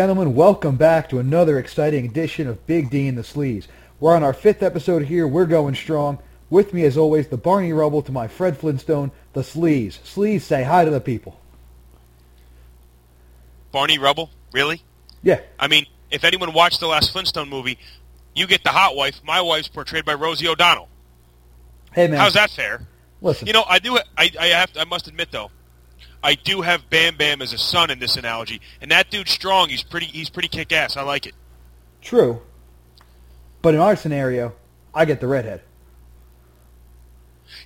Gentlemen, welcome back to another exciting edition of Big D and the Sleaze. We're on our fifth episode here. We're going strong. With me, as always, the Barney Rubble to my Fred Flintstone, the Sleaze. Sleaze, say hi to the people. Barney Rubble? Really? Yeah. I mean, if anyone watched the last Flintstone movie, you get the hot wife. My wife's portrayed by Rosie O'Donnell. Hey, man. How's that fair? Listen. You know, I do. I, I have. I must admit, though, I do have Bam Bam as a son in this analogy, and that dude's strong. He's pretty. He's pretty kick ass. I like it. True. But in our scenario, I get the redhead.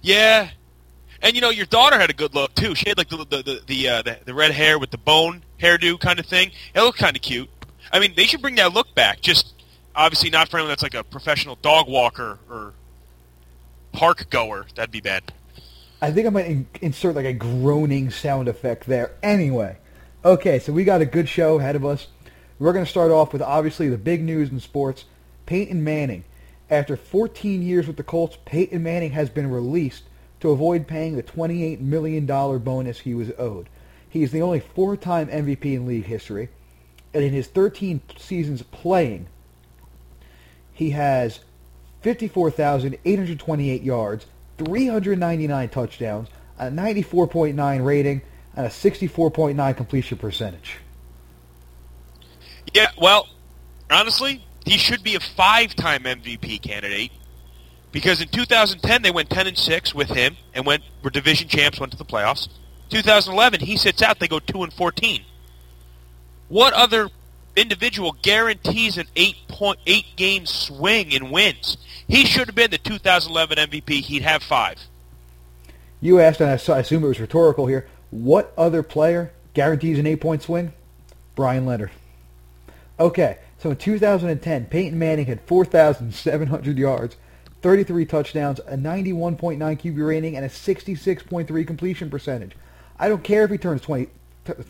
Yeah, and you know, your daughter had a good look too. She had like the the the the, uh, the, the red hair with the bone hairdo kind of thing. It looked kind of cute. I mean, they should bring that look back. Just obviously not for anyone that's like a professional dog walker or park goer. That'd be bad. I think I might in- insert like a groaning sound effect there. Anyway, okay, so we got a good show ahead of us. We're going to start off with obviously the big news in sports. Peyton Manning. After 14 years with the Colts, Peyton Manning has been released to avoid paying the $28 million bonus he was owed. He is the only four-time MVP in league history, and in his 13 seasons playing, he has 54,828 yards, 399 touchdowns, a 94.9 rating, and a 64.9 completion percentage. Yeah, well, honestly, he should be a five-time MVP candidate because in 2010 they went 10 and 6 with him and went were division champs, went to the playoffs. 2011 he sits out, they go 2 and 14. What other individual guarantees an 8.8 game swing and wins? He should have been the 2011 MVP. He'd have 5. You asked, and I assume it was rhetorical here, what other player guarantees an eight-point swing? Brian Leonard. Okay, so in 2010, Peyton Manning had 4,700 yards, 33 touchdowns, a 91.9 QB rating, and a 66.3 completion percentage. I don't care if he turns 20,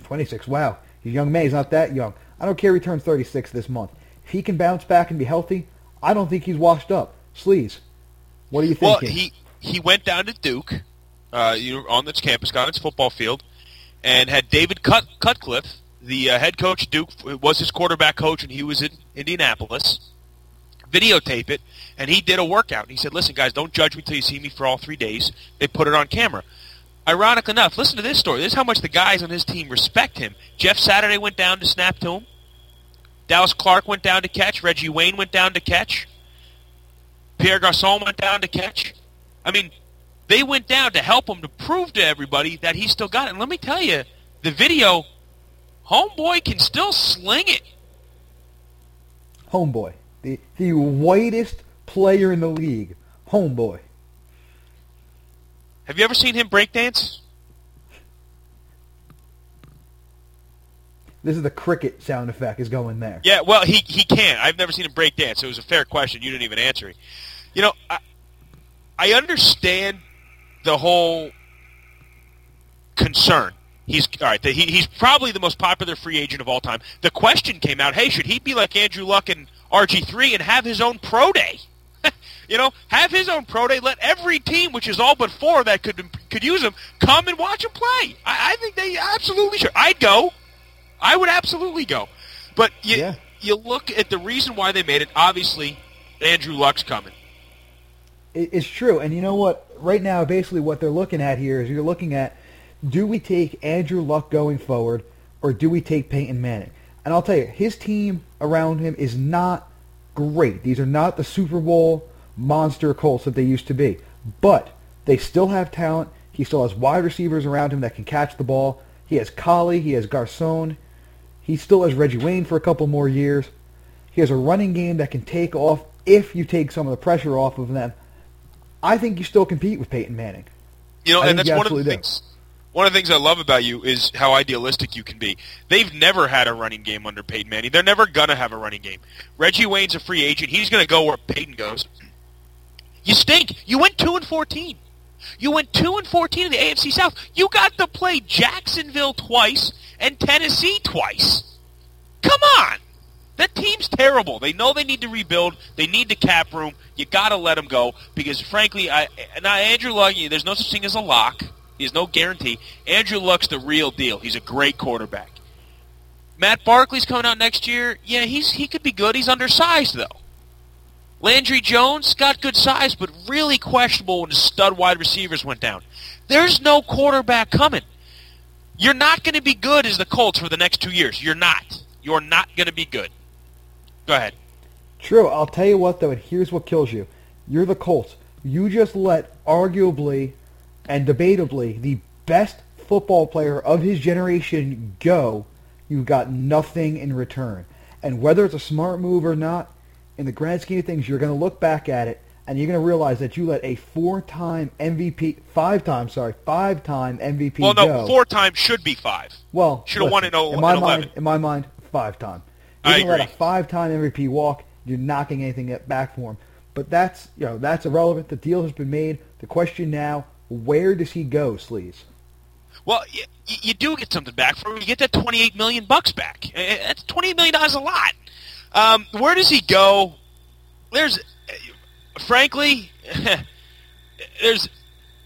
26. Wow, he's young man. He's not that young. I don't care he turns 36 this month. If he can bounce back and be healthy, I don't think he's washed up. Sleaze, what are you think? Well, he he went down to Duke, uh, you know, on its campus, got on its football field, and had David Cut, Cutcliffe, the uh, head coach. Duke was his quarterback coach, and he was in Indianapolis. Videotape it, and he did a workout. And He said, "Listen, guys, don't judge me till you see me for all three days." They put it on camera. Ironic enough, listen to this story. This is how much the guys on his team respect him. Jeff Saturday went down to snap to him. Dallas Clark went down to catch. Reggie Wayne went down to catch. Pierre Garcon went down to catch. I mean, they went down to help him to prove to everybody that he still got it. And let me tell you, the video, homeboy can still sling it. Homeboy, the the whitest player in the league. Homeboy. Have you ever seen him breakdance? This is the cricket sound effect is going there. Yeah, well, he he can. I've never seen him breakdance. So it was a fair question. You didn't even answer it. You know, I, I understand the whole concern. He's all right. The, he, he's probably the most popular free agent of all time. The question came out: Hey, should he be like Andrew Luck and RG three and have his own pro day? You know, have his own pro day. Let every team, which is all but four that could could use him, come and watch him play. I, I think they absolutely should. I'd go. I would absolutely go. But you Yeah. you look at the reason why they made it. Obviously, Andrew Luck's coming. It's true, and you know what? Right now, basically, what they're looking at here is you're looking at: do we take Andrew Luck going forward, or do we take Peyton Manning? And I'll tell you, his team around him is not great. These are not the Super Bowl monster Colts that they used to be, but they still have talent. He still has wide receivers around him that can catch the ball. He has Collie. He has Garcon. He still has Reggie Wayne for a couple more years. He has a running game that can take off if you take some of the pressure off of them. I think you still compete with Peyton Manning. You know, I and that's one of the do. things. One of the things I love about you is how idealistic you can be. They've never had a running game under Peyton Manning. They're never gonna have a running game. Reggie Wayne's a free agent. He's gonna go where Peyton goes. You stink. You went two and fourteen. You went two and fourteen in the AFC South. You got to play Jacksonville twice and Tennessee twice. Come on. That team's terrible. They know they need to rebuild. They need the cap room. You got to let them go because, frankly, I now Andrew Luck. There's no such thing as a lock. There's no guarantee. Andrew Luck's the real deal. He's a great quarterback. Matt Barkley's coming out next year. Yeah, he's he could be good. He's undersized though. Landry Jones got good size, but really questionable when his stud wide receivers went down. There's no quarterback coming. You're not going to be good as the Colts for the next two years. You're not. You're not going to be good. Go ahead. True. I'll tell you what, though, and here's what kills you. You're the Colts. You just let arguably and debatably the best football player of his generation go. You've got nothing in return. And whether it's a smart move or not, in the grand scheme of things, you're going to look back at it and you're going to realize that you let a four-time MVP, five-time, sorry, five-time MVP Well, no, go. four times should be five. Well, Should have won in, oh- in my in mind. 11. In my mind, five-time. I You're gonna let a five-time MVP walk. You're not getting anything back for him. But that's you know that's irrelevant. The deal has been made. The question now: Where does he go, Sleaze? Well, you, you do get something back for him. You get that twenty-eight million bucks back. That's twenty-eight million dollars a lot. Um, where does he go? There's, frankly, there's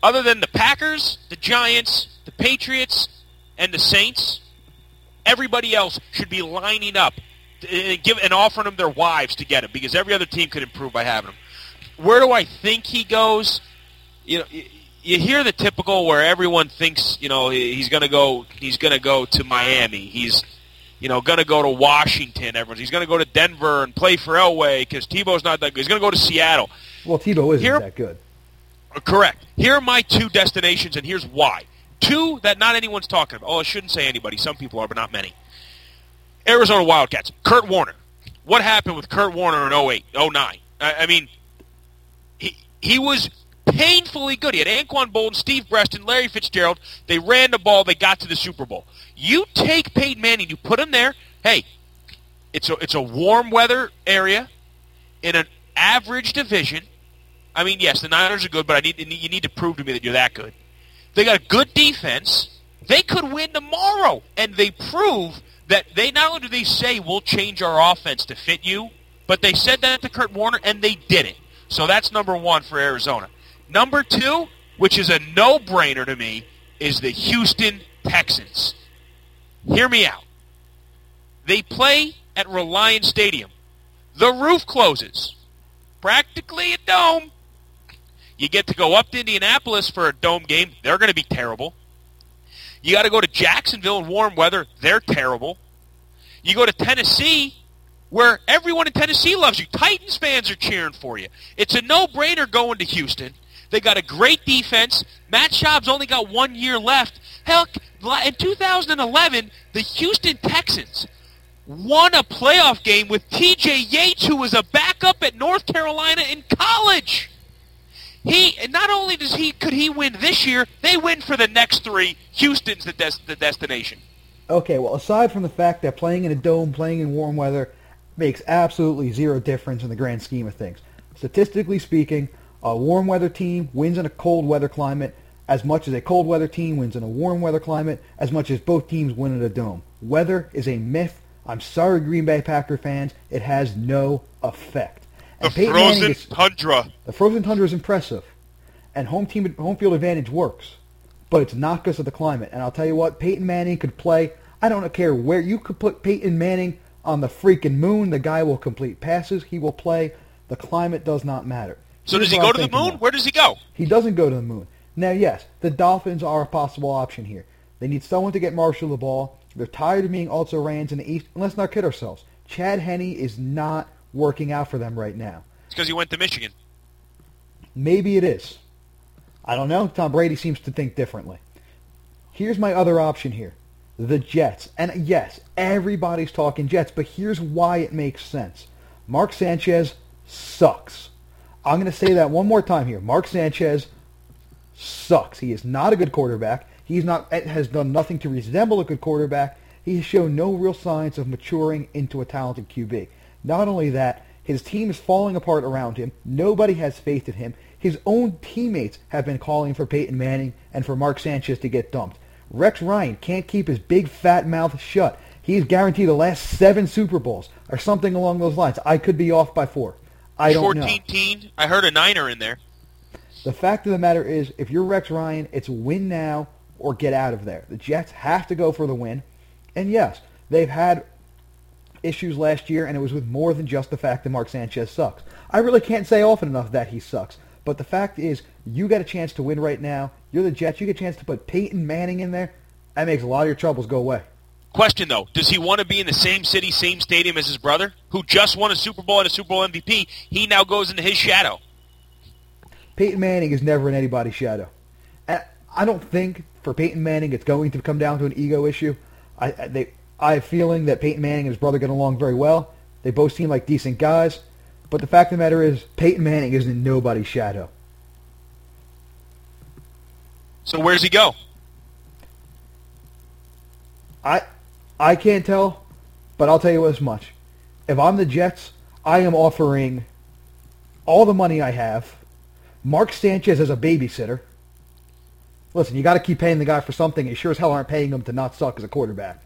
other than the Packers, the Giants, the Patriots, and the Saints. Everybody else should be lining up and give and offering them their wives to get him because every other team could improve by having him. Where do I think he goes? You know, you hear the typical where everyone thinks you know he's going to go. He's going to go to Miami. He's you know going to go to Washington. Everyone's he's going to go to Denver and play for Elway because Tebow's not that good. He's going to go to Seattle. Well, Tebow isn't Here- that good. Correct. Here are my two destinations, and here's why. Two that not anyone's talking about. Oh, I shouldn't say anybody. Some people are, but not many. Arizona Wildcats. Kurt Warner. What happened with Kurt Warner in 08, 09? I, I mean, he he was painfully good. He had Anquan Boldin, Steve Breaston, Larry Fitzgerald. They ran the ball. They got to the Super Bowl. You take Peyton Manning, you put him there. Hey, it's a it's a warm weather area in an average division. I mean, yes, the Niners are good, but I need you need to prove to me that you're that good. They got a good defense. They could win tomorrow, and they prove that they not only do they say we'll change our offense to fit you, but they said that to Kurt Warner, and they did it. So that's number one for Arizona. Number two, which is a no-brainer to me, is the Houston Texans. Hear me out. They play at Reliant Stadium. The roof closes. Practically a dome. You get to go up to Indianapolis for a dome game. They're going to be terrible. You got to go to Jacksonville in warm weather. They're terrible. You go to Tennessee, where everyone in Tennessee loves you. Titans fans are cheering for you. It's a no-brainer going to Houston. They got a great defense. Matt Schaub's only got one year left. Hell, in 2011, the Houston Texans won a playoff game with T.J. Yates, who was a backup at North Carolina in college. He not only does he could he win this year, they win for the next three. Houston's the des- the destination. Okay, well, aside from the fact that playing in a dome, playing in warm weather, makes absolutely zero difference in the grand scheme of things. Statistically speaking, a warm weather team wins in a cold weather climate as much as a cold weather team wins in a warm weather climate, as much as both teams win in a dome. Weather is a myth. I'm sorry, Green Bay Packer fans. It has no effect. And Peyton Manning is- tundra. the frozen tundra is impressive, and home team home field advantage works, but it's not because of the climate. And I'll tell you what, Peyton Manning could play. I don't care where you could put Peyton Manning on the freaking moon. The guy will complete passes. He will play. The climate does not matter. So does he go to the moon? Where does he go? He doesn't go to the moon. Now, yes, the Dolphins are a possible option here. They need someone to get Marshall the ball. They're tired of being also rans in the East. And let's not kid ourselves. Chad Henne is not working out for them right now. It's because he went to Michigan. Maybe it is. I don't know. Tom Brady seems to think differently. Here's my other option here. The Jets. And yes, everybody's talking Jets, but here's why it makes sense. Mark Sanchez sucks. I'm going to say that one more time here. Mark Sanchez sucks. He is not a good quarterback. He's not has done nothing to resemble a good quarterback. He has shown no real signs of maturing into a talented QB. Not only that, his team is falling apart around him. Nobody has faith in him. His own teammates have been calling for Peyton Manning and for Mark Sanchez to get dumped. Rex Ryan can't keep his big fat mouth shut. He's guaranteed the last seven Super Bowls or something along those lines. I could be off by four. I don't know. teen. I heard a niner in there. The fact of the matter is, if you're Rex Ryan, it's win now or get out of there. The Jets have to go for the win. And yes, They've had issues last year, and it was with more than just the fact that Mark Sanchez sucks. I really can't say often enough that he sucks. But the fact is, you got a chance to win right now. You're the Jets. You get a chance to put Peyton Manning in there. That makes a lot of your troubles go away. Question though, does he want to be in the same city, same stadium as his brother, who just won a Super Bowl and a Super Bowl MVP? He now goes into his shadow. Peyton Manning is never in anybody's shadow. I don't think for Peyton Manning it's going to come down to an ego issue. I they I have a feeling that Peyton Manning and his brother get along very well. They both seem like decent guys. But the fact of the matter is, Peyton Manning is in nobody's shadow. So where's he go? I I can't tell, but I'll tell you as much. If I'm the Jets, I am offering all the money I have, Mark Sanchez as a babysitter. Listen, you got to keep paying the guy for something. You sure as hell aren't paying him to not suck as a quarterback.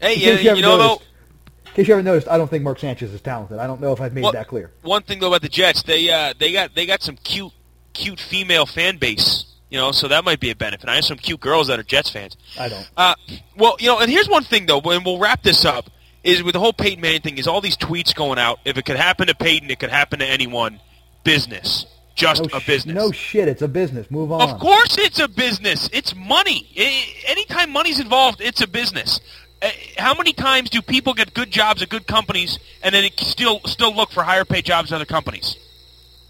Hey, yeah, you, you know noticed, though. In case you haven't noticed, I don't think Mark Sanchez is talented. I don't know if I've made well, that clear. One thing though about the Jets, they uh, they got they got some cute cute female fan base you know, so that might be a benefit. I have some cute girls that are Jets fans. I don't. Uh, well, you know, and here's one thing though, and we'll wrap this up. Is with the whole Peyton Manning thing, is all these tweets going out. If it could happen to Peyton, it could happen to anyone. Business, just no a business. no shit, it's a business. Move on. Of course, it's a business. It's money. It, anytime money's involved, it's a business. Uh, how many times do people get good jobs at good companies and then still still look for higher paid jobs at other companies?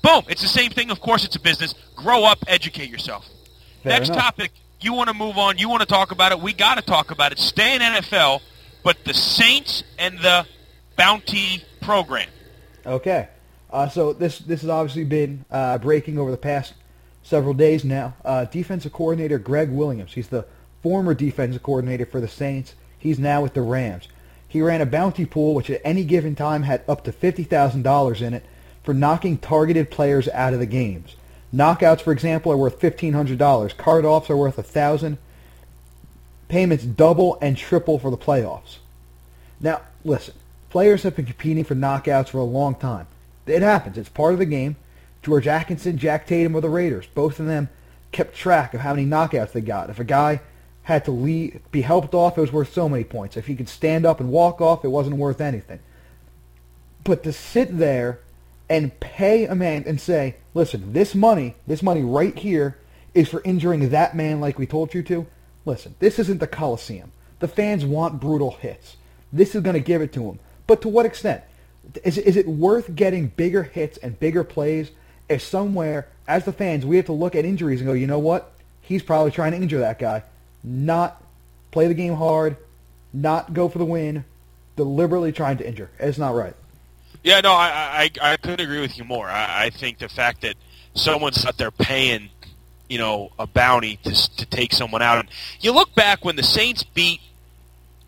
Boom. It's the same thing. Of course, it's a business. Grow up, educate yourself. Fair Next enough. topic. You want to move on. You want to talk about it. We got to talk about it. Stay in NFL, but the Saints and the Bounty program. Okay. Uh, so this this has obviously been uh, breaking over the past several days now. Uh, defensive coordinator Gregg Williams. He's the former defensive coordinator for the Saints. He's now with the Rams. He ran a bounty pool, which at any given time had up to fifty thousand dollars in it for knocking targeted players out of the games. Knockouts, for example, are worth $1,500. Card-offs are worth 1000 Payments double and triple for the playoffs. Now, listen, players have been competing for knockouts for a long time. It happens. It's part of the game. George Atkinson, Jack Tatum of the Raiders, both of them kept track of how many knockouts they got. If a guy had to leave, be helped off, it was worth so many points. If he could stand up and walk off, it wasn't worth anything. But to sit there and pay a man and say, listen, this money, this money right here is for injuring that man like we told you to. Listen, this isn't the Coliseum. The fans want brutal hits. This is going to give it to them. But to what extent? Is, is it worth getting bigger hits and bigger plays if somewhere, as the fans, we have to look at injuries and go, you know what? He's probably trying to injure that guy. Not play the game hard, not go for the win, deliberately trying to injure. It's not right. Yeah, no, I I, I couldn't agree with you more. I, I think the fact that someone's out there paying, you know, a bounty to to take someone out. And you look back when the Saints beat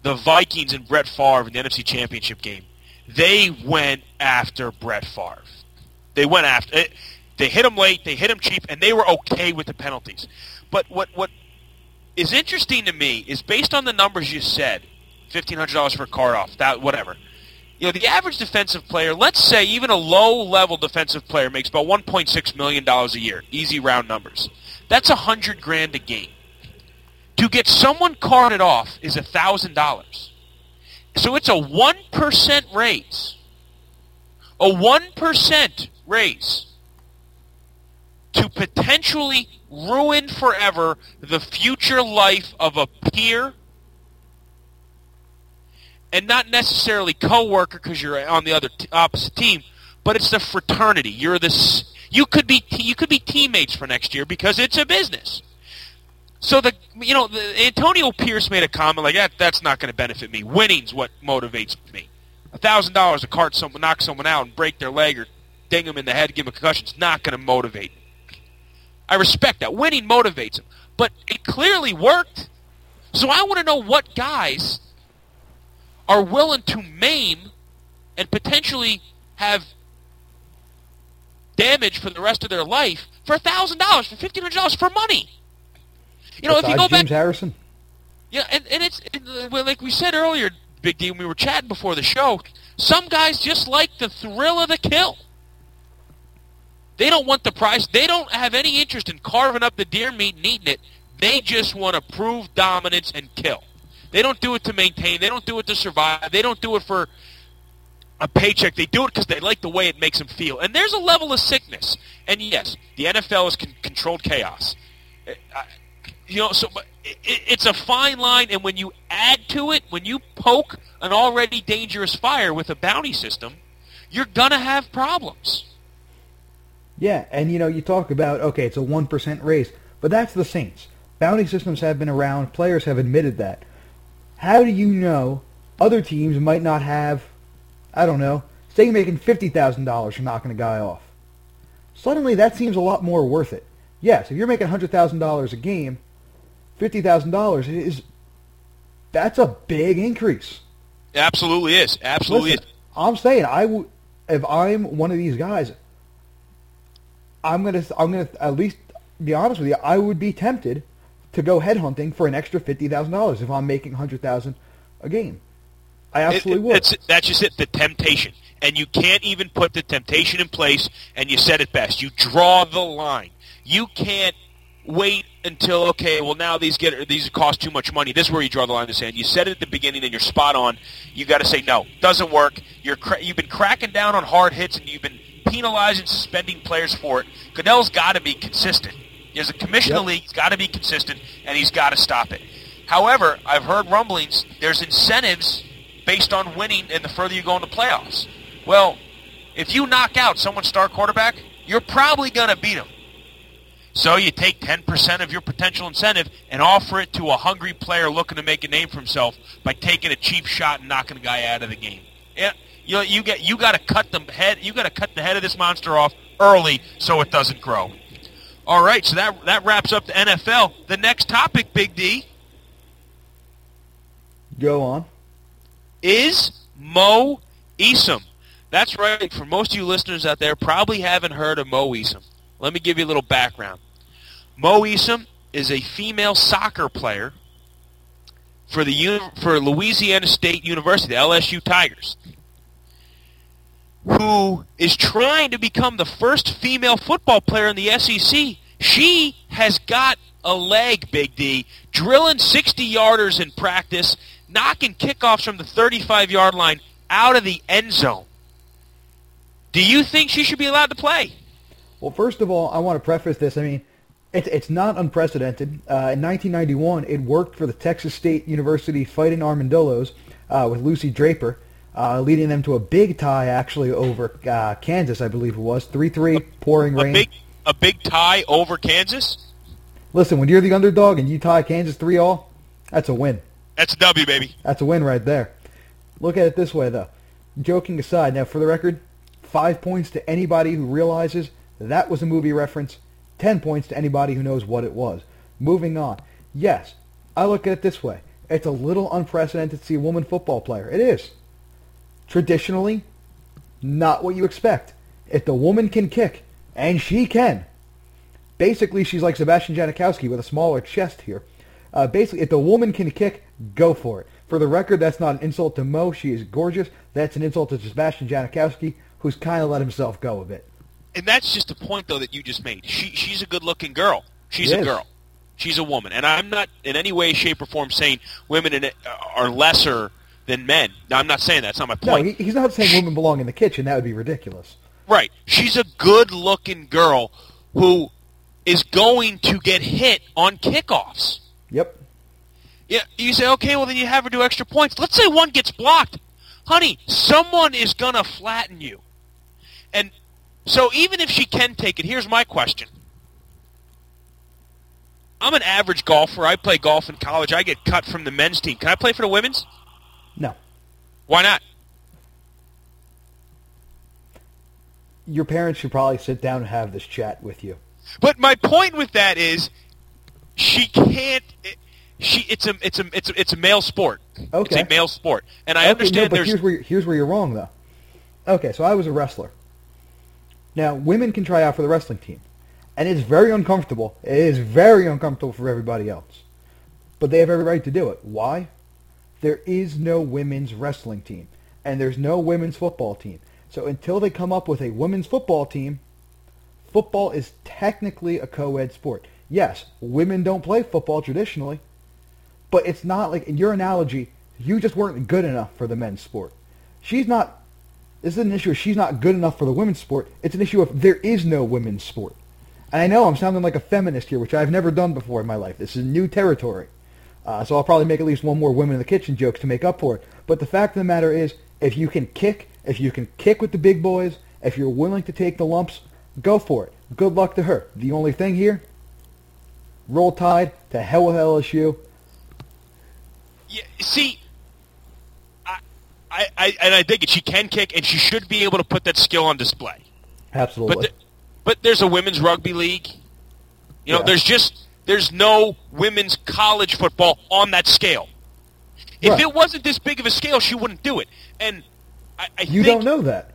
the Vikings and Brett Favre in the NFC Championship game. They went after Brett Favre. They went after it. They hit him late. They hit him cheap, and they were okay with the penalties. But what what is interesting to me is based on the numbers you said, fifteen hundred dollars for a card off, that whatever you know, the average defensive player, let's say even a low-level defensive player makes about $1.6 million a year. Easy round numbers. That's a hundred grand a game. To get someone carted off is a $1,000. So it's a 1% raise. A 1% raise to potentially ruin forever the future life of a peer and not necessarily coworker because you're on the other t- opposite team, but it's the fraternity. You're this. You could be t- you could be teammates for next year because it's a business. So the you know the, Antonio Pierce made a comment like that. That's not going to benefit me. Winning's what motivates me. A thousand dollars to cart someone, knock someone out, and break their leg or ding them in the head, give them a concussion is not going to motivate. Me. I respect that. Winning motivates him, but it clearly worked. So I want to know what guys are willing to maim and potentially have damage for the rest of their life for $1,000, for $1,500 for money. You know, if you go James back... Harrison. Yeah, and, and it's, it, uh, well, like we said earlier, Big D, when we were chatting before the show, some guys just like the thrill of the kill. They don't want the price. They don't have any interest in carving up the deer meat and eating it. They just want to prove dominance and kill. They don't do it to maintain. They don't do it to survive. They don't do it for a paycheck. They do it because they like the way it makes them feel. And there's a level of sickness. And yes, the NFL is con- controlled chaos. Uh, you know, so it, it's a fine line. And when you add to it, when you poke an already dangerous fire with a bounty system, you're gonna have problems. Yeah, and you know, you talk about okay, it's a one percent raise, but that's the Saints. Bounty systems have been around. Players have admitted that. How do you know other teams might not have I don't know, say you're making $50,000 for knocking a guy off. Suddenly that seems a lot more worth it. Yes, if you're making $100,000 a game, $50,000 is, that's a big increase. Absolutely is. Absolutely Listen, is. I'm saying, I w- if I'm one of these guys, I'm gonna I'm gonna at least be honest with you. I would be tempted to go headhunting for an extra fifty thousand dollars if I'm making hundred thousand a game. I absolutely it, would. That's, that's just it, the temptation. And you can't even put the temptation in place, and you said it best. You draw the line. You can't wait until, okay, well, now these get these cost too much money. This is where you draw the line in the sand. You said it at the beginning, and you're spot on. you got to say, no, doesn't work. You're cra- you've been cracking down on hard hits, and you've been penalizing, suspending players for it. Goodell's got to be consistent. As a commissioner yep. the league, he's got to be consistent, and he's got to stop it. However, I've heard rumblings. There's incentives based on winning and the further you go in the playoffs. Well, if you knock out someone's star quarterback, you're probably going to beat them. So you take 10% of your potential incentive and offer it to a hungry player looking to make a name for himself by taking a cheap shot and knocking a guy out of the game. Yeah, you know, you get you got to cut the head you got to cut the head of this monster off early so it doesn't grow. All right, so that that wraps up the NFL. The next topic, Big D. Go on is Mo Isom. That's right. For most of you listeners out there, probably haven't heard of Mo Isom. Let me give you a little background. Mo Isom is a female soccer player for the for Louisiana State University, the LSU Tigers, who is trying to become the first female football player in the SEC. She has got a leg, Big D, drilling 60 yarders in practice knocking kickoffs from the 35 yard line out of the end zone. Do you think she should be allowed to play? Well, first of all, I want to preface this. I mean, it's it's not unprecedented. Uh, in 1991, it worked for the Texas State University Fighting Armadillos uh, with Lucy Draper, uh, leading them to a big tie actually over uh, Kansas, I believe it was, three three, pouring a rain. Big, a big tie over Kansas. Listen, when you're the underdog and you tie Kansas three all, that's a win. That's a W, baby. That's a win right there. Look at it this way, though. Joking aside, now for the record, five points to anybody who realizes that was a movie reference. Ten points to anybody who knows what it was. Moving on. Yes, I look at it this way. It's a little unprecedented to see a woman football player. It is. Traditionally, not what you expect. If the woman can kick, and she can, basically she's like Sebastian Janikowski with a smaller chest here. Uh, basically, if the woman can kick, go for it. For the record, that's not an insult to Mo. She is gorgeous. That's an insult to Sebastian Janikowski, who's kind of let himself go a bit. And that's just a point, though, that you just made. She she's a good-looking girl. She's a girl. She's a woman, and I'm not in any way, shape, or form saying women in it are lesser than men. Now, I'm not saying that. That's not my point. No, he's not saying women belong in the kitchen. That would be ridiculous. Right. She's a good-looking girl who is going to get hit on kickoffs. Yep. Yeah, you say, okay, well then you have her do extra points. Let's say one gets blocked. Honey, someone is going to flatten you. And so even if she can take it, here's my question. I'm an average golfer. I play golf in college. I get cut from the men's team. Can I play for the women's? No. Why not? Your parents should probably sit down and have this chat with you. But my point with that is she can't she it's a it's a it's a, it's a male sport. Okay. It's a male sport, and I okay, understand. No, but there's here's where here's where you're wrong though. Okay, so I was a wrestler. Now women can try out for the wrestling team, and it's very uncomfortable. It is very uncomfortable for everybody else, but they have every right to do it. Why? There is no women's wrestling team, and there's no women's football team. So until they come up with a women's football team, football is technically a co-ed sport. Yes, women don't play football traditionally, But it's not like in your analogy, you just weren't good enough for the men's sport. She's not. This is an issue. She's not good enough for the women's sport. It's an issue of there is no women's sport. And I know I'm sounding like a feminist here, which I've never done before in my life. This is new territory. Uh, so I'll probably make at least one more women in the kitchen jokes to make up for it. But the fact of the matter is, if you can kick, if you can kick with the big boys, if you're willing to take the lumps, go for it. Good luck to her. The only thing here, roll tide to hell with LSU. Yeah, see, I, I, I, and I think it. She can kick, and she should be able to put that skill on display. Absolutely. But, the, but there's a women's rugby league. You know, Yeah. there's just there's no women's college football on that scale. If Right. it wasn't this big of a scale, she wouldn't do it. And I, I You don't know that.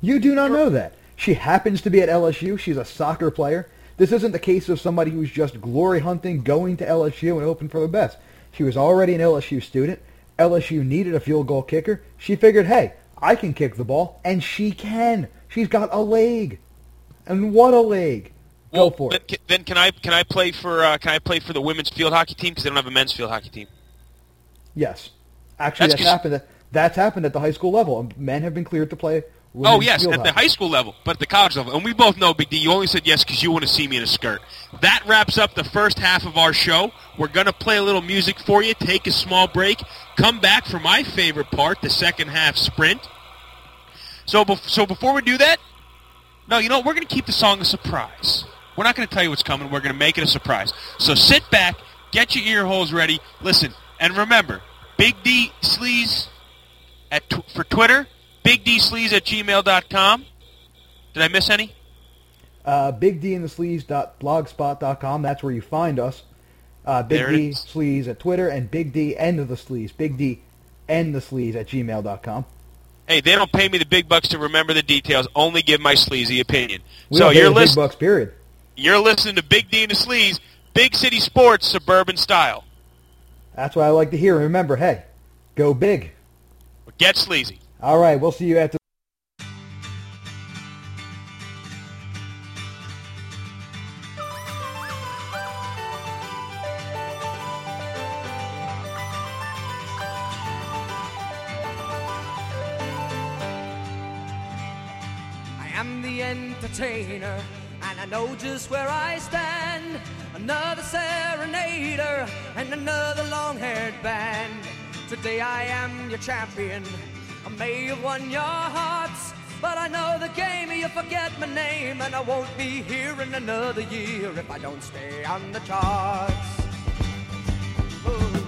You do not know that. She happens to be at LSU. She's a soccer player. This isn't the case of somebody who's just glory hunting, going to LSU and hoping for the best. She was already an LSU student. LSU needed a field goal kicker. She figured, hey, I can kick the ball, and she can. She's got a leg, and what a leg! Go for then, it. Then can I can I play for uh, can I play for the women's field hockey team because they don't have a men's field hockey team? Yes, actually, That's that's, happened. At, that's happened at the high school level. Men have been cleared to play. Oh yes, at the high school level, but at the college level, and we both know, Big D. You only said yes because you want to see me in a skirt. That wraps up the first half of our show. We're gonna play a little music for you. Take a small break. Come back for my favorite part, the second half sprint. So, bef- so before we do that, no, you know what? we're gonna keep the song a surprise. We're not gonna tell you what's coming. We're gonna make it a surprise. So sit back, get your ear holes ready, listen, and remember, Big D Sleaze at tw- for Twitter, Big D Sleaze at gmail.com. Did I miss any? Uh, BigDandTheSleaze.blogspot.com. That's where you find us. Uh, Big There D. Sleaze at Twitter and Big D End of the Sleaze. Big D End the Sleaze at gmail.com. Hey, they don't pay me the big bucks to remember the details. Only give my sleazy opinion. We so you're the big listening. bucks, period. You're listening to Big D and the Sleaze, Big City Sports, suburban style. That's what I like to hear. Remember, hey, go big. Get sleazy. All right, we'll see you at the. I am the entertainer, and I know just where I stand. Another serenader and another long-haired band. Today I am your champion. I may have won your hearts, but I know the game. You forget my name, and I won't be here in another year if I don't stay on the charts. Ooh.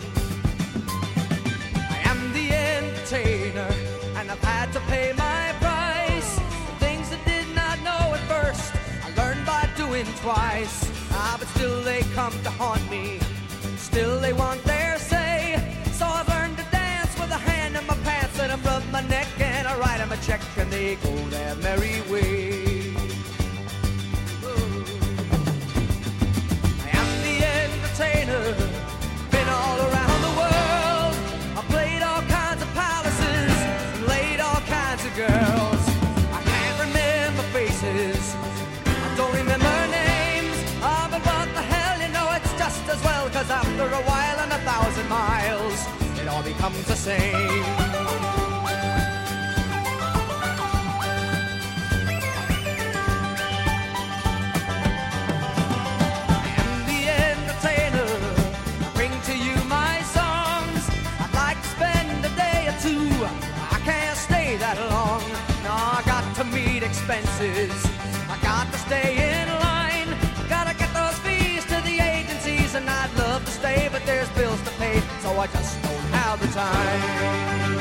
I am the entertainer, and I've had to pay my price. The Things I did not know at first, I learned by doing twice. But still they come to haunt me. Still they want their say. So I've learned to dance with a hand in my pants, and I rub my neck and I write 'em a check, and they go their merry way. Ooh. I am the entertainer, cause after a while and a thousand miles, it all becomes the same. I am the entertainer. I bring to you my songs. I'd like to spend a day or two. I can't stay that long. No, I got to meet expenses. Time.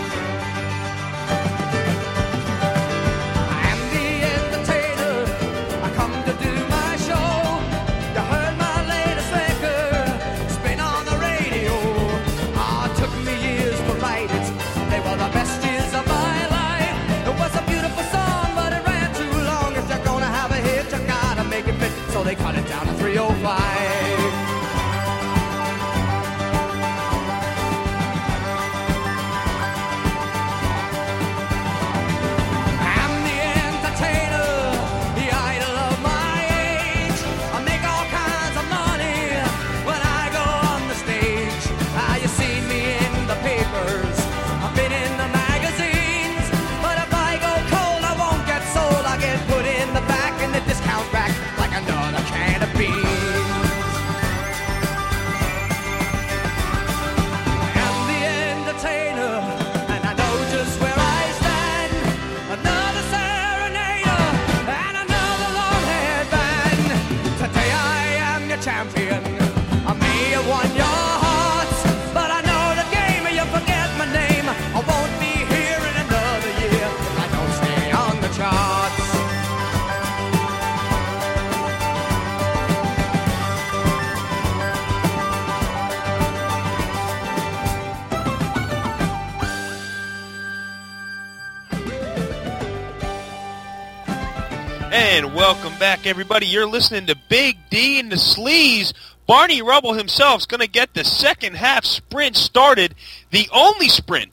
Back, everybody. You're listening to Big D and the Sleaze. Barney Rubble himself is going to get the second half sprint started. The only sprint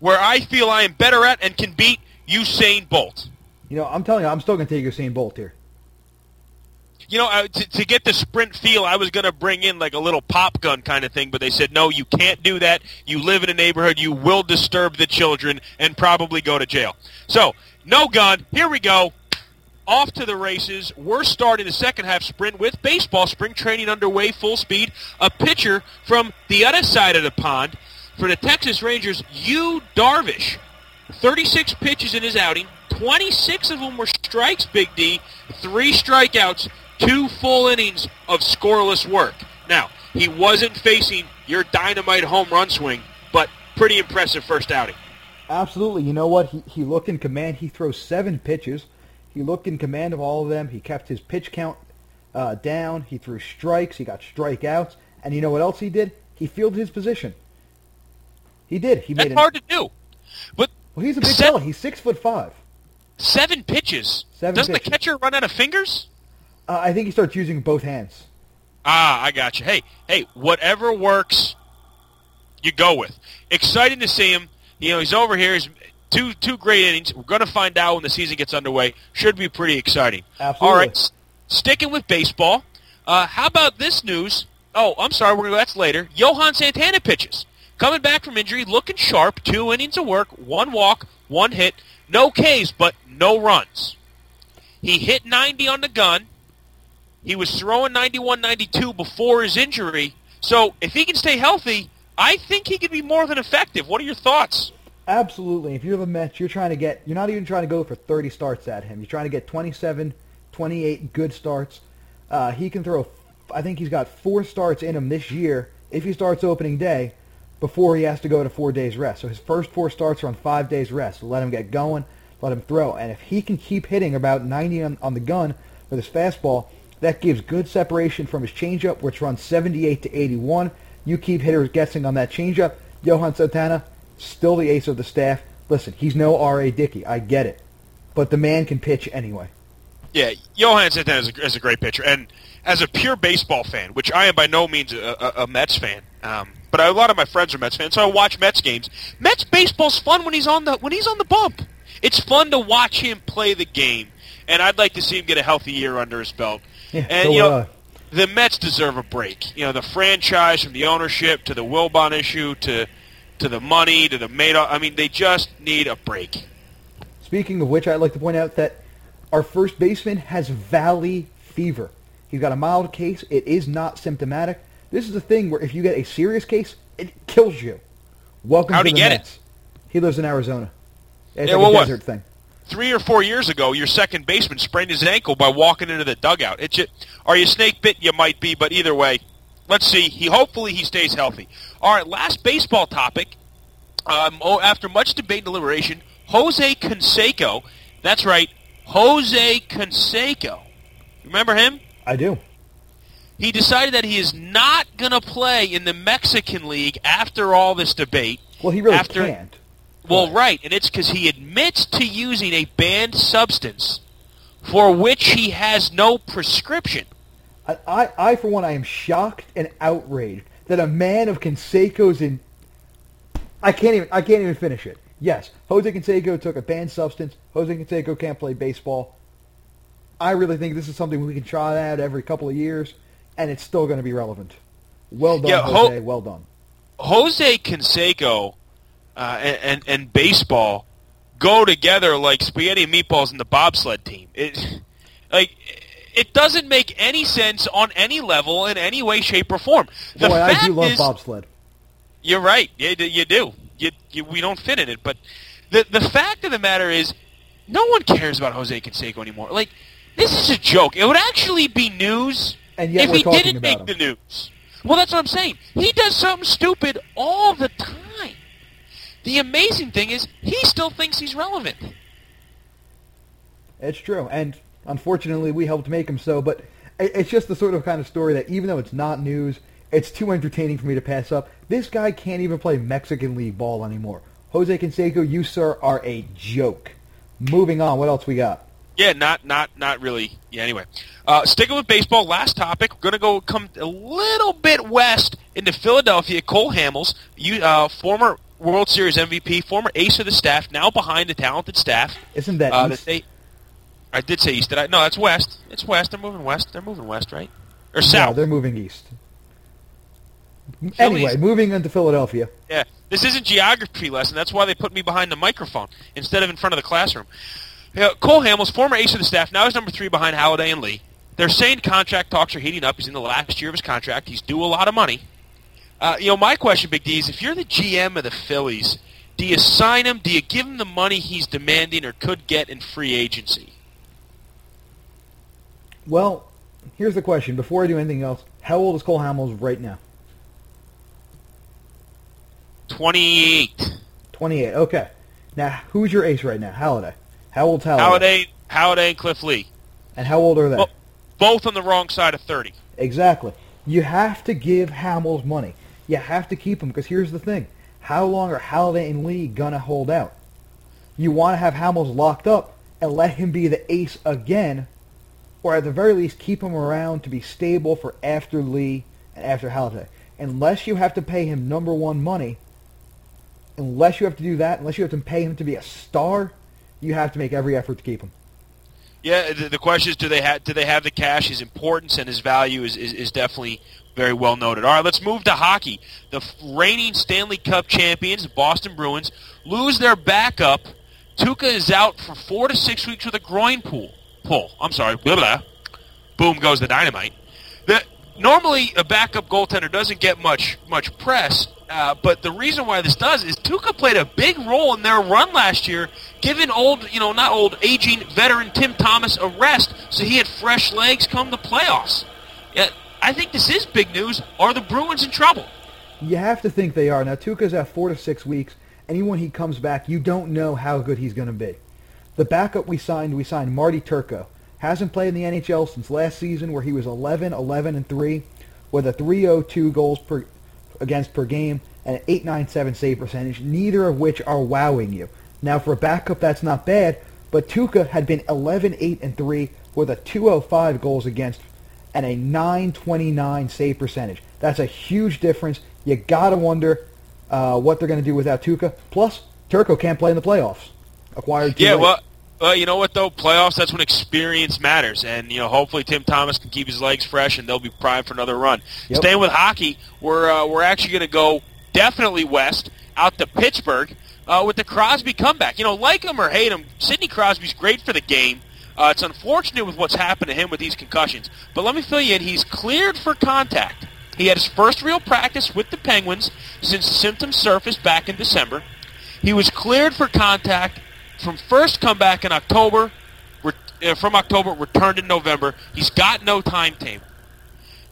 where I feel I am better at and can beat Usain Bolt. You know, I'm telling you, I'm still going to take Usain Bolt here. You know, uh, to, to get the sprint feel, I was going to bring in like a little pop gun kind of thing, but they said, no, you can't do that. You live in a neighborhood. You will disturb the children and probably go to jail. So, no gun. Here we go off to the races. We're starting the second half sprint with baseball spring training underway, full speed. A pitcher from the other side of the pond for the Texas Rangers, Yu Darvish. 36 pitches in his outing. 26 of them were strikes, Big D. Three strikeouts, two full innings of scoreless work. Now, he wasn't facing your dynamite home run swing, but pretty impressive first outing. Absolutely. You know what? He, he looked in command. He throws seven pitches. He looked in command of all of them. He kept his pitch count uh, down. He threw strikes. He got strikeouts. And you know what else he did? He fielded his position. He did. He That's made hard to do. But well, he's a big seven, fella. He's six foot five. Seven pitches. Seven Doesn't pitches. the catcher run out of fingers? Uh, I think he starts using both hands. Ah, I got you. Hey, hey, whatever works, you go with. Exciting to see him. You know, he's over here. He's two two great innings. We're going to find out when the season gets underway. Should be pretty exciting. Absolutely. All right, s- sticking with baseball. Uh, how about this news? Oh, I'm sorry. We're gonna, that's later. Johan Santana pitches. Coming back from injury, looking sharp. Two innings of work, one walk, one hit, no Ks, but no runs. He hit 90 on the gun. He was throwing 91, 92 before his injury. So if he can stay healthy, I think he could be more than effective. What are your thoughts? Absolutely. If you have a Mets, you're trying to get, you're not even trying to go for 30 starts at him. You're trying to get 27, 28 good starts. Uh, he can throw, I think he's got four starts in him this year if he starts opening day before he has to go to four days rest. So his first four starts are on five days rest. So let him get going, let him throw. And if he can keep hitting about 90 on, on the gun with his fastball, that gives good separation from his changeup, which runs 78 to 81. You keep hitters guessing on that changeup. Johan Santana, still the ace of the staff. Listen, he's no R.A. Dickey. I get it. But the man can pitch anyway. Yeah, Johan Santana is a, is a great pitcher, and as a pure baseball fan, which I am by no means a, a, a Mets fan, um, but a lot of my friends are Mets fans, so I watch Mets games. Mets baseball's fun when he's on the when he's on the bump. It's fun to watch him play the game, and I'd like to see him get a healthy year under his belt. Yeah, and so you know, the Mets deserve a break. You know, the franchise, from the ownership to the Wilpon issue to to the money to the Madoff. I mean, they just need a break. Speaking of which, I'd like to point out that our first baseman has valley fever. He's got a mild case. It is not symptomatic. This is a thing where if you get a serious case, it kills you. Welcome How'd to he the get it? Mets. He lives in Arizona. It's Yeah, like well, what? desert thing. three or four years ago, your second baseman sprained his ankle by walking into the dugout. It just, are you snake bit? You might be, but either way, let's see. He hopefully he stays healthy. All right, last baseball topic. Um, oh, after much debate and deliberation, Jose Canseco. That's right, Jose Canseco. Remember him? I do. He decided that he is not going to play in the Mexican League after all this debate. Well, he really After- can't. Well, right, and it's because he admits to using a banned substance for which he has no prescription. I, I, I, for one, I am shocked and outraged that a man of Canseco's in. I can't even. I can't even finish it. Yes, Jose Canseco took a banned substance. Jose Canseco can't play baseball. I really think this is something we can try out every couple of years, and it's still going to be relevant. Well done, Yeah, Ho- Jose. well done. Jose Canseco uh, and, and and baseball go together like spaghetti and meatballs in the bobsled team. It like it doesn't make any sense on any level in any way, shape, or form. The Boy, I do love is, bobsled. You're right. You, you do. You, you, we don't fit in it. But the the fact of the matter is, no one cares about Jose Canseco anymore. Like this is a joke. It would actually be news And yet if he didn't make the news. Well, that's what I'm saying. He does something stupid all the time. The amazing thing is, he still thinks he's relevant. It's true, and unfortunately, we helped make him so. But it's just the sort of kind of story that, even though it's not news, it's too entertaining for me to pass up. This guy can't even play Mexican League ball anymore. Jose Canseco, you sir are a joke. Moving on, what else we got? Yeah, not not not really. Yeah. Anyway, uh, sticking with baseball. Last topic. We're gonna go come a little bit west into Philadelphia. Cole Hamels, you uh, former World Series MVP, former ace of the staff, now behind the talented staff. Isn't that Uh, East? they, I did say east. Did I? No, that's west. It's west. They're moving west. They're moving west, right? Or No, south? they're moving east. Anyway, moving into Philadelphia. Yeah, this isn't geography lesson. That's why they put me behind the microphone instead of in front of the classroom. Cole Hamels, former ace of the staff, now he's number three behind Halladay and Lee. They're saying contract talks are heating up. He's in the last year of his contract. He's due a lot of money. Uh, you know, my question, Big D, is if you're the GM of the Phillies, do you sign him? Do you give him the money he's demanding or could get in free agency? Well, here's the question. Before I do anything else, how old is Cole Hamels right now? 28. 28. Okay. Now, who's your ace right now? Halladay. How old's Halladay? Halladay, Halladay and Cliff Lee. And how old are they? Well- Both on the wrong side of 30. Exactly. You have to give Hamels money. You have to keep him because here's the thing: how long are Halladay and Lee gonna hold out? You want to have Hamels locked up and let him be the ace again, or at the very least keep him around to be stable for after Lee and after Halladay. Unless you have to pay him number one money, unless you have to do that, unless you have to pay him to be a star, you have to make every effort to keep him. Yeah, the, question is, do they have do they have the cash? His importance and his value is, is, is definitely very well noted. All right, let's move to hockey. The reigning Stanley Cup champions, the Boston Bruins, lose their backup. Tuukka is out for four to six weeks with a groin pull. Pull. I'm sorry. Blah, blah. Boom goes the dynamite. The, normally, a backup goaltender doesn't get much much press, uh, but the reason why this does is Tuukka played a big role in their run last year, giving old, you know, not old, aging veteran Tim Thomas a rest, so he had fresh legs come the playoffs. Yeah, I think this is big news. Are the Bruins in trouble? You have to think they are. Now, Tuukka's at four to six weeks. And when he comes back, you don't know how good he's going to be. The backup we signed, we signed Marty Turco. Hasn't played in the NHL since last season where he was 11, 11, and 3 with a 302 goals per against per game and an 897 save percentage, neither of which are wowing you. Now, for a backup, that's not bad, but Tuukka had been 11, 8, and 3 with a 205 goals against and a 929 save percentage. That's a huge difference. You got to wonder uh, what they're going to do without Tuukka. Plus, Turco can't play in the playoffs. Acquired Yeah, late. well, well, you know what though? Playoffs. That's when experience matters, and you know, hopefully Tim Thomas can keep his legs fresh, and they'll be primed for another run. Yep. Staying with hockey, we're uh, we're actually going to go definitely west out to Pittsburgh uh, with the Crosby comeback. You know, like him or hate him, Sidney Crosby's great for the game. Uh, it's unfortunate with what's happened to him with these concussions, but let me fill you in. He's cleared for contact. He had his first real practice with the Penguins since symptoms surfaced back in December. He was cleared for contact from first comeback in October, re- uh, from October, returned in November. He's got no timetable.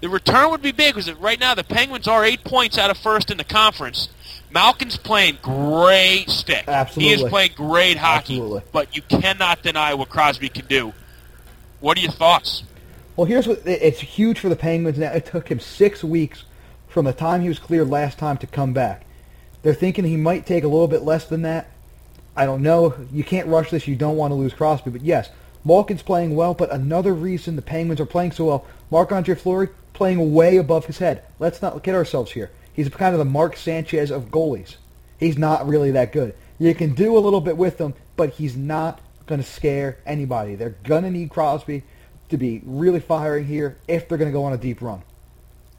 The return would be big because right now the Penguins are eight points out of first in the conference. Malkin's playing great stick. Absolutely. He is playing great hockey, Absolutely. but you cannot deny what Crosby can do. What are your thoughts? Well, here's what it's huge for the Penguins now. It took him six weeks from the time he was cleared last time to come back. They're thinking he might take a little bit less than that. I don't know. You can't rush this. You don't want to lose Crosby. But yes, Malkin's playing well, but another reason the Penguins are playing so well, Marc-Andre Fleury playing way above his head. Let's not kid ourselves here. He's kind of the Mark Sanchez of goalies. He's not really that good. You can do a little bit with him, but he's not going to scare anybody. They're going to need Crosby to be really firing here if they're going to go on a deep run.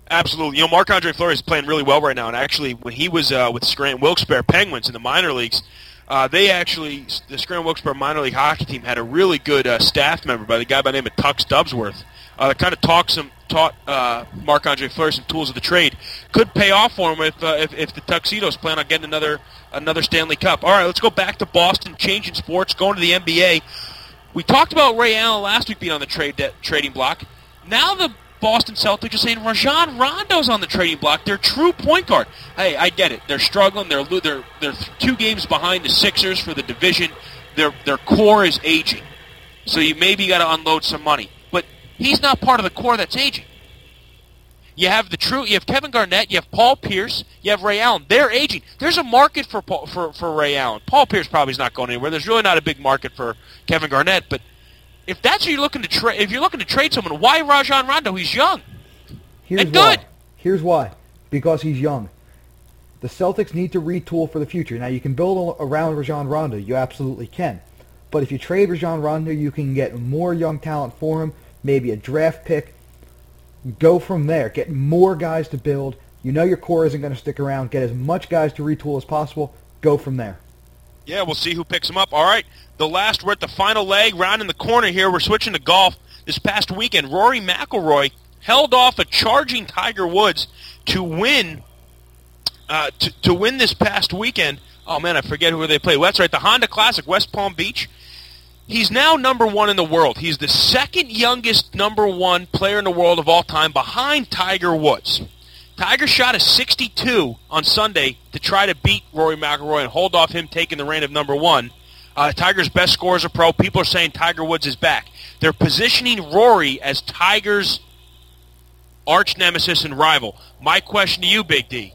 Absolutely. You know, Marc Andre Fleury is playing really well right now. And actually, when he was uh, with Scranton Wilkes-Barre Penguins in the minor leagues, uh, they actually the Scranton Wilkes-Barre minor league hockey team had a really good uh, staff member by the guy by the name of Tux Dubsworth. Uh, that kind of talks him, taught uh, Marc Andre Fleury some tools of the trade. Could pay off for him if, uh, if if the Tuxedos plan on getting another another Stanley Cup. All right, let's go back to Boston, changing sports, going to the NBA. We talked about Ray Allen last week being on the trade de- trading block. Now the Boston Celtics are saying Rajon Rondo's on the trading block. Their true point guard. Hey, I get it. They're struggling. They're they're they're two games behind the Sixers for the division. Their their core is aging, so you maybe got to unload some money. But he's not part of the core that's aging. You have the true. You have Kevin Garnett. You have Paul Pierce. You have Ray Allen. They're aging. There's a market for Paul, for for Ray Allen. Paul Pierce probably is not going anywhere. There's really not a big market for Kevin Garnett. But if that's what you're looking to trade, if you're looking to trade someone, why Rajon Rondo? He's young. Here's And why. good. Here's why. Because he's young. The Celtics need to retool for the future. Now, you can build around Rajon Rondo. You absolutely can. But if you trade Rajon Rondo, you can get more young talent for him, maybe a draft pick. Go from there. Get more guys to build. You know your core isn't going to stick around. Get as much guys to retool as possible. Go from there. Yeah, we'll see who picks him up. All right, the last we're at the final leg, round in the corner here. We're switching to golf. This past weekend, Rory McIlroy held off a charging Tiger Woods to win uh, to, to win this past weekend. Oh man, I forget who they played. Well, that's right, the Honda Classic, West Palm Beach. He's now number one in the world. He's the second youngest number one player in the world of all time, behind Tiger Woods. Tiger shot a 62 on Sunday to try to beat Rory McIlroy and hold off him taking the reign of number one. Uh, Tiger's best score as a pro. People are saying Tiger Woods is back. They're positioning Rory as Tiger's arch nemesis and rival. My question to you, Big D,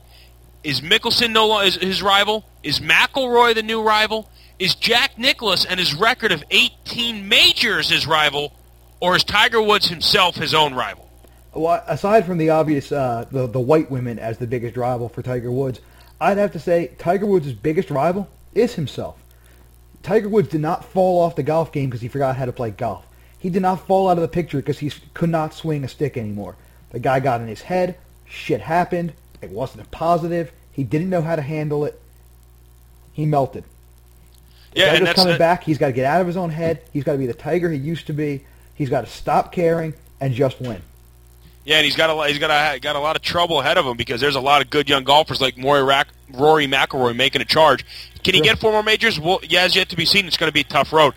is Mickelson no longer his rival? Is McIlroy the new rival? Is Jack Nicklaus and his record of 18 majors his rival, or is Tiger Woods himself his own rival? Well, aside from the obvious, uh, the the white women as the biggest rival for Tiger Woods, I'd have to say Tiger Woods' biggest rival is himself. Tiger Woods did not fall off the golf game because he forgot how to play golf. He did not fall out of the picture because he could not swing a stick anymore. The guy got in his head. Shit happened. It wasn't a positive. He didn't know how to handle it. He melted. Yeah, and Tiger's coming back. He's got to get out of his own head. He's got to be the Tiger he used to be. He's got to stop caring and just win. Yeah, and he's got a lot- he's got a got a lot of trouble ahead of him because there's a lot of good young golfers like Rory, Rack, Rory McIlroy making a charge. Can he Sure. get four more majors? Well, yeah, has yet to be seen. It's going to be a tough road.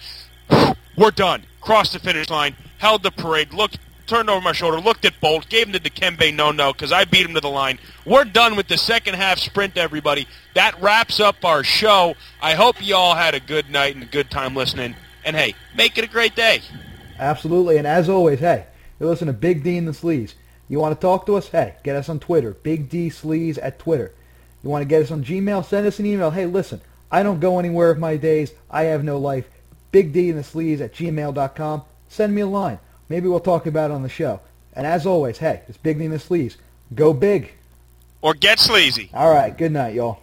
We're done. Crossed the finish line. Held the parade. Looked, turned over my shoulder. Looked at Bolt. Gave him the Dikembe no no because I beat him to the line. We're done with the second half sprint, everybody. That wraps up our show. I hope you all had a good night and a good time listening. And hey, make it a great day. Absolutely. And as always, hey, you listen to Big D and the Sleaze. You want to talk to us? Hey, get us on Twitter. Big D Sleaze at Twitter. You want to get us on Gmail? Send us an email. Hey, listen, I don't go anywhere of my days. I have no life. Big D and the Sleaze at gmail.com. Send me a line. Maybe we'll talk about it on the show. And as always, hey, it's Big D and the Sleaze. Go big. Or get sleazy. All right. Good night, y'all.